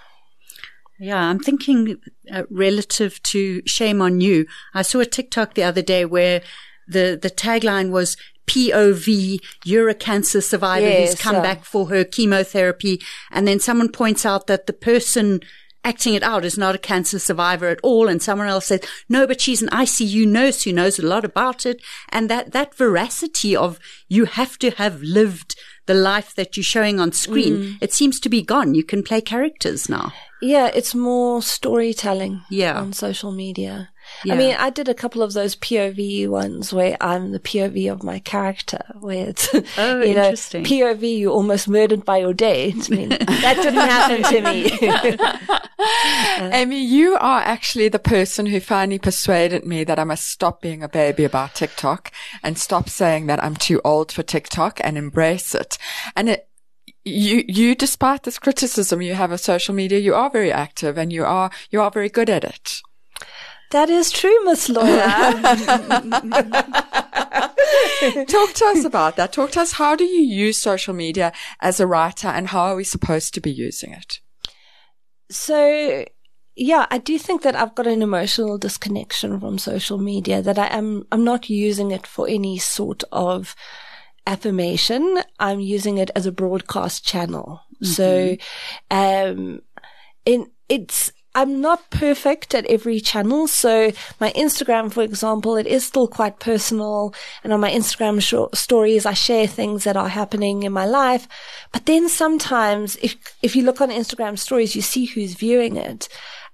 Yeah, I'm thinking uh, relative to shame on you. I saw a TikTok the other day where the, the tagline was POV, you're a cancer survivor yes, who's come back for her chemotherapy. And then someone points out that the person acting it out is not a cancer survivor at all. And someone else says, no, but she's an ICU nurse who knows a lot about it. And that, that veracity of you have to have lived the life that you're showing on screen, mm. it seems to be gone. You can play characters now. Yeah, it's more storytelling yeah. on social media. Yeah. I mean, I did a couple of those POV ones where I'm the POV of my character, where it's, oh, (laughs) you know. POV, you almost murdered by your date. I mean, (laughs) that didn't happen to me. uh, (laughs) Amy, you are actually the person who finally persuaded me that I must stop being a baby about TikTok and stop saying that I'm too old for TikTok and embrace it. And it, you, you, despite this criticism you have of social media, you are very active and you are, you are very good at it. That is true, Miss Laura. (laughs) Talk to us about that. Talk to us. How do you use social media as a writer and how are we supposed to be using it? So, yeah, I do think that I've got an emotional disconnection from social media that I am, I'm not using it for any sort of affirmation. I'm using it as a broadcast channel. Mm-hmm. So, um, in, it's, I'm not perfect at every channel. So my Instagram, for example, it is still quite personal. And on my Instagram sh- stories, I share things that are happening in my life. But then sometimes if, if you look on Instagram stories, you see who's viewing it.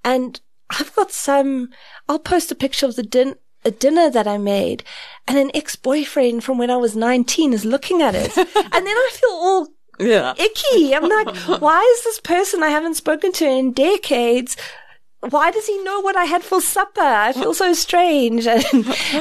And I've got some, I'll post a picture of the din- a dinner that I made and an ex-boyfriend from when I was 19 is looking at it. (laughs) and then I feel all yeah. icky. I'm like, why is this person I haven't spoken to in decades? Why does he know what I had for supper? I feel so strange. (laughs) And,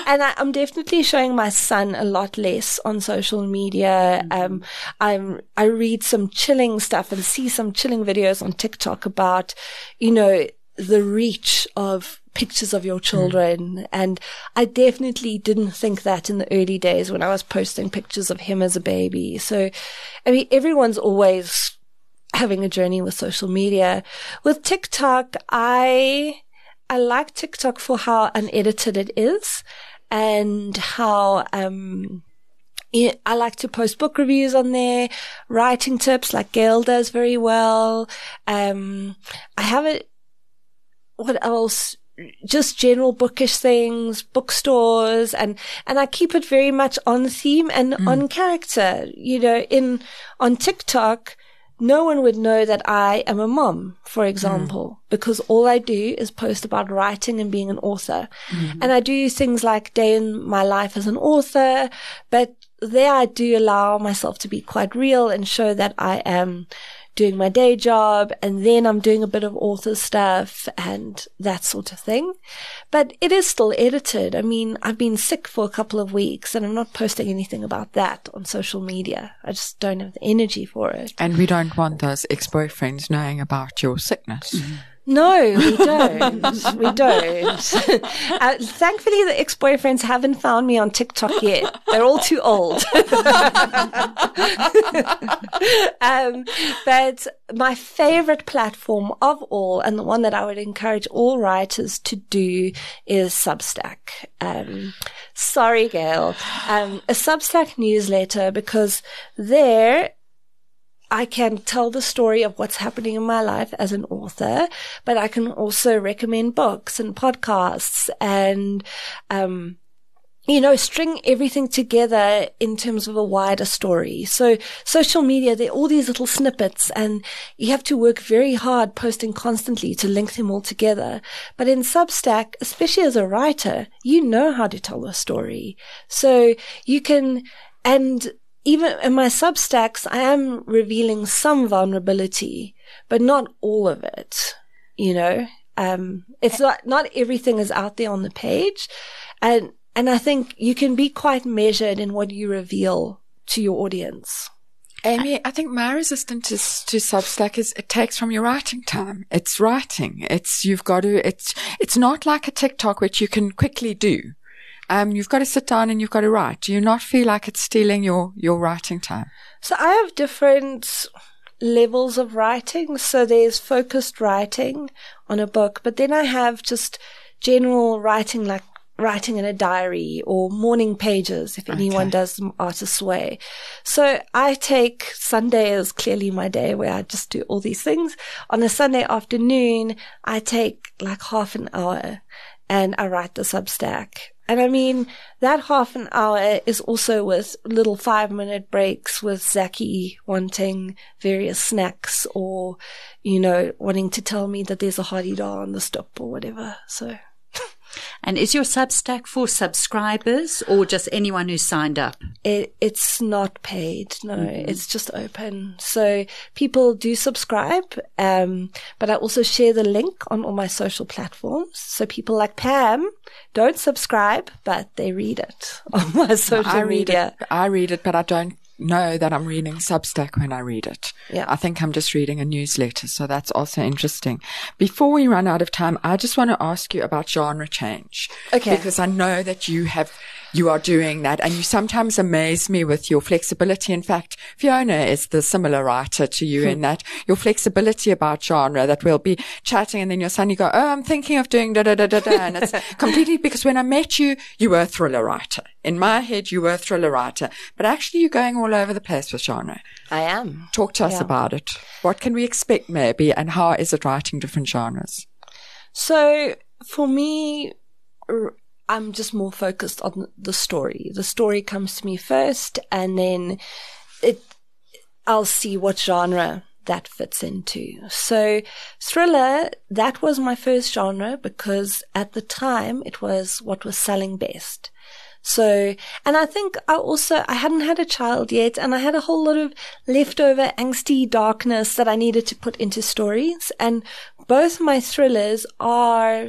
and I, am definitely showing my son a lot less on social media. Mm-hmm. Um, I'm, I read some chilling stuff and see some chilling videos on TikTok about, you know, the reach of pictures of your children. Mm. And I definitely didn't think that in the early days when I was posting pictures of him as a baby. So, I mean, everyone's always having a journey with social media. With TikTok, I, I like TikTok for how unedited it is and how, um, I like to post book reviews on there, writing tips like Gail does very well. Um, I have it. What else? Just general bookish things, bookstores, and, and I keep it very much on theme and mm. on character. You know, in, on TikTok, no one would know that I am a mom, for example, mm. because all I do is post about writing and being an author. Mm. And I do things like day in my life as an author, but there I do allow myself to be quite real and show that I am doing my day job and then I'm doing a bit of author stuff and that sort of thing. But it is still edited. I mean, I've been sick for a couple of weeks and I'm not posting anything about that on social media. I just don't have the energy for it. And we don't want those ex-boyfriends knowing about your sickness. Mm-hmm. No, we don't. we don't. (laughs) Uh, thankfully, the ex-boyfriends haven't found me on TikTok yet. They're all too old. (laughs) um, but my favorite platform of all, and the one that I would encourage all writers to do, is Substack. Um, sorry, Gail. Um, a Substack newsletter because there I can tell the story of what's happening in my life as an author, but I can also recommend books and podcasts and, um, you know, string everything together in terms of a wider story. So social media, they're all these little snippets and you have to work very hard posting constantly to link them all together. But in Substack, especially as a writer, you know how to tell a story. So you can, and even in my substacks, I am revealing some vulnerability, but not all of it. You know, um, it's not, not everything is out there on the page. And, and I think you can be quite measured in what you reveal to your audience. Amy, I think my resistance to, to Substack is it takes from your writing time. It's writing. It's, you've got to, it's, it's not like a TikTok, which you can quickly do um, you've got to sit down and you've got to write. Do you not feel like it's stealing your, your writing time? So I have different levels of writing. So there's focused writing on a book, but then I have just general writing like writing in a diary or morning pages if anyone okay. does artist's way. So I take Sunday as clearly my day where I just do all these things. On a Sunday afternoon, I take like half an hour and I write the Substack and I mean, that half an hour is also with little five minute breaks with Zaki wanting various snacks or, you know, wanting to tell me that there's a hadeda on the stop or whatever. So. And is your Substack for subscribers or just anyone who signed up? It, it's not paid. No, mm-hmm. it's just open. So people do subscribe. Um, but I also share the link on all my social platforms. So people like Pam don't subscribe, but they read it (laughs) on my social I read media. It, I read it, but I don't know that I'm reading Substack when I read it. Yeah. I think I'm just reading a newsletter. So that's also interesting. Before we run out of time, I just want to ask you about genre change. Okay. Because I know that you have, you are doing that and you sometimes amaze me with your flexibility. In fact, Fiona is the similar writer to you in hmm. that your flexibility about genre that we'll be chatting and then you'll suddenly go, Oh, I'm thinking of doing da da da da da. And it's (laughs) completely because when I met you, you were a thriller writer. In my head, you were a thriller writer, but actually you're going all over the place with genre. I am. Talk to us Yeah. about it. What can we expect maybe and how is it writing different genres? So for me, I'm just more focused on the story. The story comes to me first, and then it, I'll see what genre that fits into. So thriller, that was my first genre because at the time it was what was selling best. So, and I think I also, I hadn't had a child yet and I had a whole lot of leftover angsty darkness that I needed to put into stories. And both my thrillers are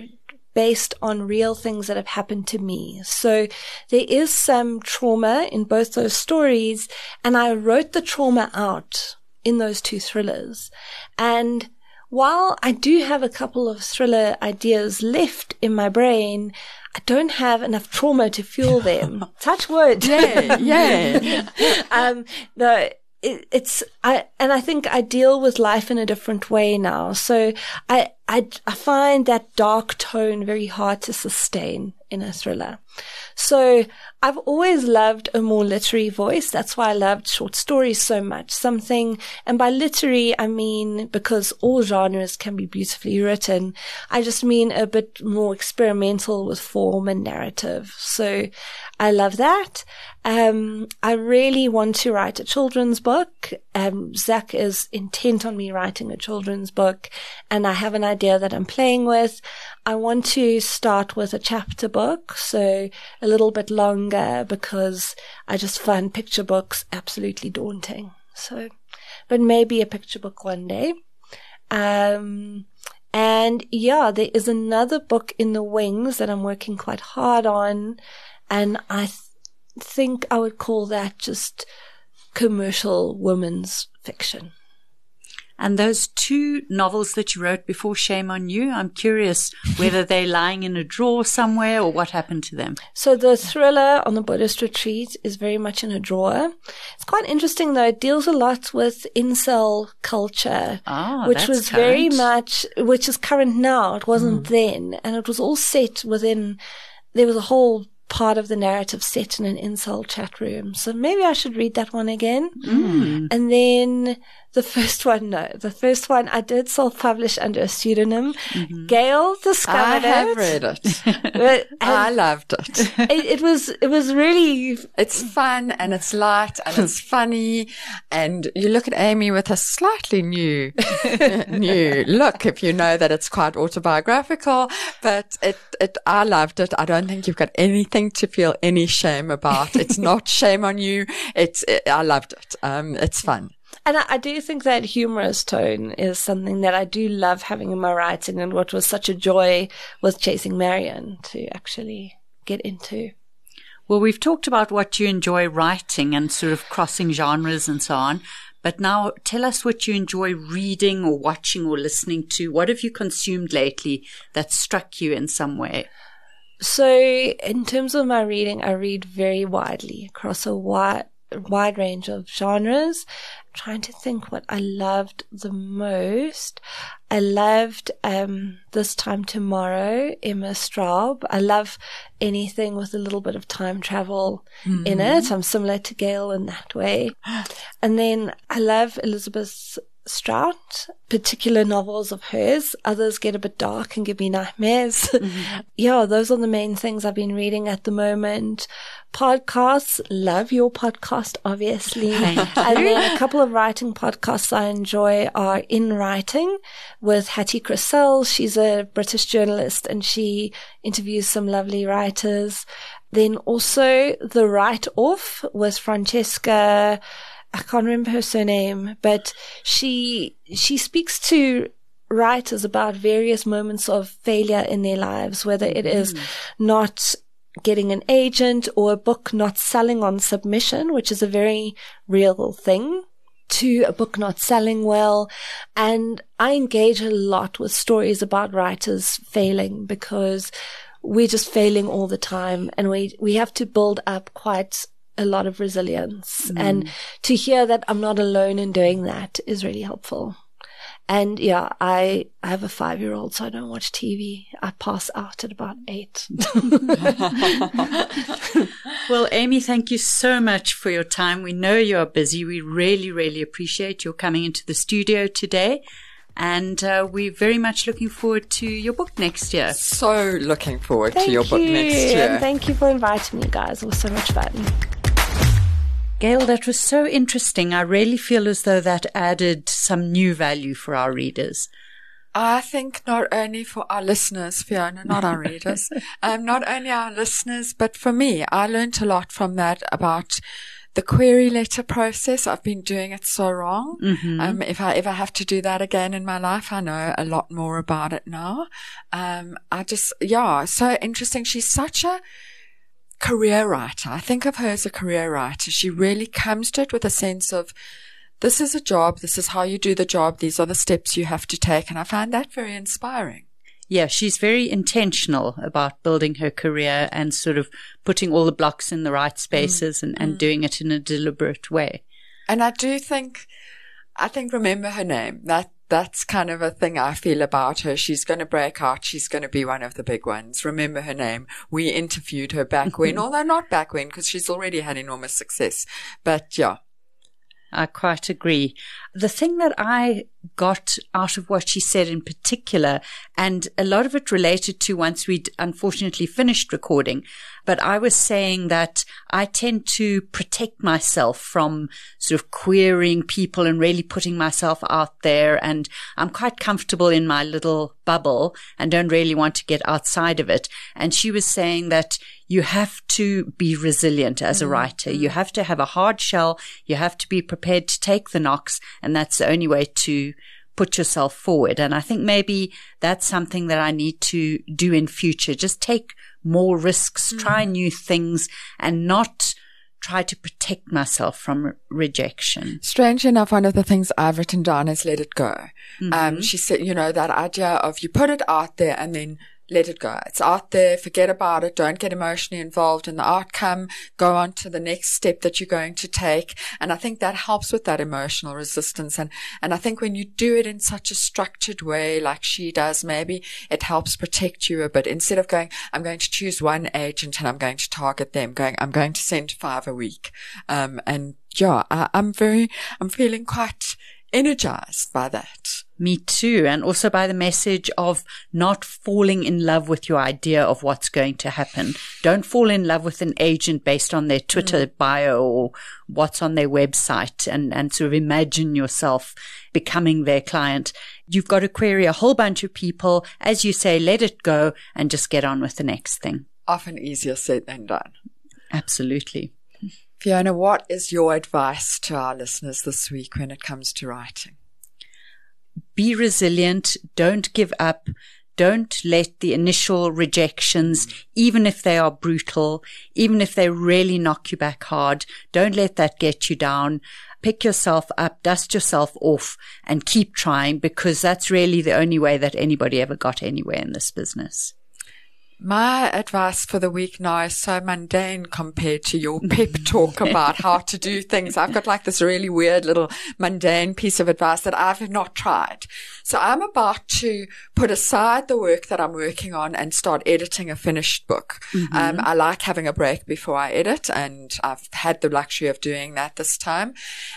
based on real things that have happened to me. So there is some trauma in both those stories and I wrote the trauma out in those two thrillers. And while I do have a couple of thriller ideas left in my brain, I don't have enough trauma to fuel them. (laughs) Touch wood. Yeah, yeah. (laughs) um, no, it, it's, I, and I think I deal with life in a different way now. So I, I, I find that dark tone very hard to sustain in a thriller. So I've always loved a more literary voice. That's why I loved short stories so much. Something, and by literary, I mean because all genres can be beautifully written. I just mean a bit more experimental with form and narrative. So I love that. Um, I really want to write a children's book. Um, Zach is intent on me writing a children's book and I have an idea that I'm playing with. I want to start with a chapter book, so a little bit longer because I just find picture books absolutely daunting. So, but maybe a picture book one day. Um, and yeah, there is another book in the wings that I'm working quite hard on. And I th- think I would call that just commercial women's fiction. And those two novels that you wrote before Shame on You, I'm curious whether they're lying in a drawer somewhere or what happened to them. So the thriller on the Buddhist retreat is very much in a drawer. It's quite interesting though. It deals a lot with incel culture, Ah, which was very much, which is current now. It wasn't then. And it was all set within, there was a whole part of the narrative set in an incel chat room. So maybe I should read that one again. And then the first one, no, the first one I did self-publish under a pseudonym. Gail discovered I have it. read it. (laughs) But- (laughs) I loved it. it, it was, it was really It's fun and it's light and it's (laughs) funny. And you look at Amy with a slightly new, new look if you know that it's quite autobiographical. But it, it, I loved it. I don't think you've got anything to feel any shame about. It's not shame on you. It's, it, I loved it. Um, it's fun. And I, I do think that humorous tone is something that I do love having in my writing and what was such a joy with Chasing Marian to actually get into. Well, we've talked about what you enjoy writing and sort of crossing genres and so on. But now tell us what you enjoy reading or watching or listening to. What have you consumed lately that struck you in some way? So in terms of my reading, I read very widely across a wide, wide range of genres. Trying to think what I loved the most. I loved, um, This Time Tomorrow, Emma Straub. I love anything with a little bit of time travel in it. I'm similar to Gail in that way. (gasps) And then I love Elizabeth Strout, particular novels of hers. Others get a bit dark and give me nightmares. (laughs) Mm-hmm. yeah, those are the main things I've been reading at the moment. Podcasts, love your podcast, obviously. (laughs) and then a couple of writing podcasts I enjoy are In Writing with Hattie Crisell. She's a British journalist and she interviews some lovely writers. Then also The Write Off with Francesca I can't remember her surname, but she she speaks to writers about various moments of failure in their lives, whether it is mm. not getting an agent or a book not selling on submission, which is a very real thing to a book not selling well. And I engage a lot with stories about writers failing because we're just failing all the time and we, we have to build up quite a lot of resilience. Mm. And to hear that I'm not alone in doing that is really helpful. And yeah, I, I have a five year old, so I don't watch TV. I pass out at about eight. (laughs) well, Amy, thank you so much for your time. We know you are busy. We really, really appreciate your coming into the studio today. And uh, we're very much looking forward to your book next year. So looking forward thank to your you. book next year. And thank you for inviting me, guys. It was so much fun. Gail, that was so interesting. I really feel as though that added some new value for our readers. I think not only for our listeners, Fiona, not our readers, (laughs) um, not only our listeners, but for me, I learned a lot from that about the query letter process. I've been doing it so wrong. Mm-hmm. Um, if I ever have to do that again in my life, I know a lot more about it now. Um, I just, yeah, so interesting. She's such a, career writer. I think of her as a career writer. She really comes to it with a sense of this is a job. This is how you do the job. These are the steps you have to take. And I find that very inspiring. Yeah, she's very intentional about building her career and sort of putting all the blocks in the right spaces mm. and, and mm. doing it in a deliberate way. And I do think, I think remember her name. That that's kind of a thing I feel about her. She's going to break out. She's going to be one of the big ones. Remember her name. We interviewed her back when, mm-hmm. although not back when, because she's already had enormous success. But yeah. I quite agree. The thing that I got out of what she said in particular, and a lot of it related to once we'd unfortunately finished recording, but I was saying that I tend to protect myself from sort of querying people and really putting myself out there. And I'm quite comfortable in my little bubble and don't really want to get outside of it. And she was saying that you have to be resilient as a mm-hmm. writer. You have to have a hard shell. You have to be prepared to take the knocks. And that's the only way to put yourself forward. And I think maybe that's something that I need to do in future. Just take more risks, mm. try new things and not try to protect myself from re- rejection. Strange enough, one of the things I've written down is let it go. Um, mm-hmm. Um, she said, you know, that idea of you put it out there and then let it go. It's out there. Forget about it. Don't get emotionally involved in the outcome. Go on to the next step that you're going to take. And I think that helps with that emotional resistance. And, and I think when you do it in such a structured way, like she does, maybe it helps protect you a bit instead of going, I'm going to choose one agent and I'm going to target them going, I'm going to send five a week. Um, and yeah, I, I'm very, I'm feeling quite energized by that. Me too. And also by the message of not falling in love with your idea of what's going to happen. Don't fall in love with an agent based on their Twitter mm. bio or what's on their website and, and sort of imagine yourself becoming their client. You've got to query a whole bunch of people. As you say, let it go and just get on with the next thing. Often easier said than done. Absolutely. Fiona, what is your advice to our listeners this week when it comes to writing? be resilient. Don't give up. Don't let the initial rejections, even if they are brutal, even if they really knock you back hard, don't let that get you down. Pick yourself up, dust yourself off and keep trying because that's really the only way that anybody ever got anywhere in this business. My advice for the week now is so mundane compared to your pep (laughs) talk about how to do things. I've got like this really weird little mundane piece of advice that I've not tried. So I'm about to put aside the work that I'm working on and start editing a finished book. Mm-hmm. Um, I like having a break before I edit and I've had the luxury of doing that this time.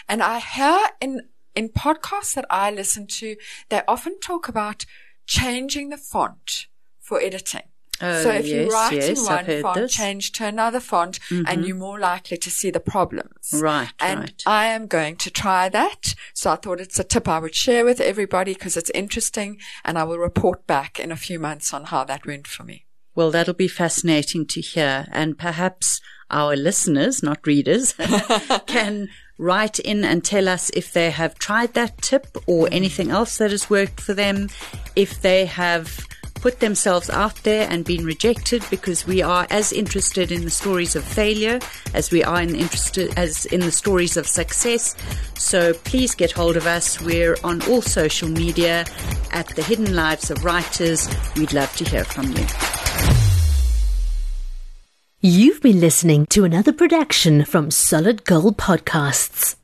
And I hear in, in podcasts that I listen to, they often talk about changing the font for editing. Oh, so if yes, you write yes, in one font, this. change to another font, mm-hmm. and you're more likely to see the problems. Right. And right. I am going to try that. So I thought it's a tip I would share with everybody because it's interesting, and I will report back in a few months on how that went for me. Well, that'll be fascinating to hear, and perhaps our listeners, not readers, (laughs) can write in and tell us if they have tried that tip or anything else that has worked for them, if they have put themselves out there and been rejected because we are as interested in the stories of failure as we are in interested as in the stories of success. So please get hold of us. We're on all social media at the Hidden Lives of Writers. We'd love to hear from you. You've been listening to another production from Solid Gold Podcasts.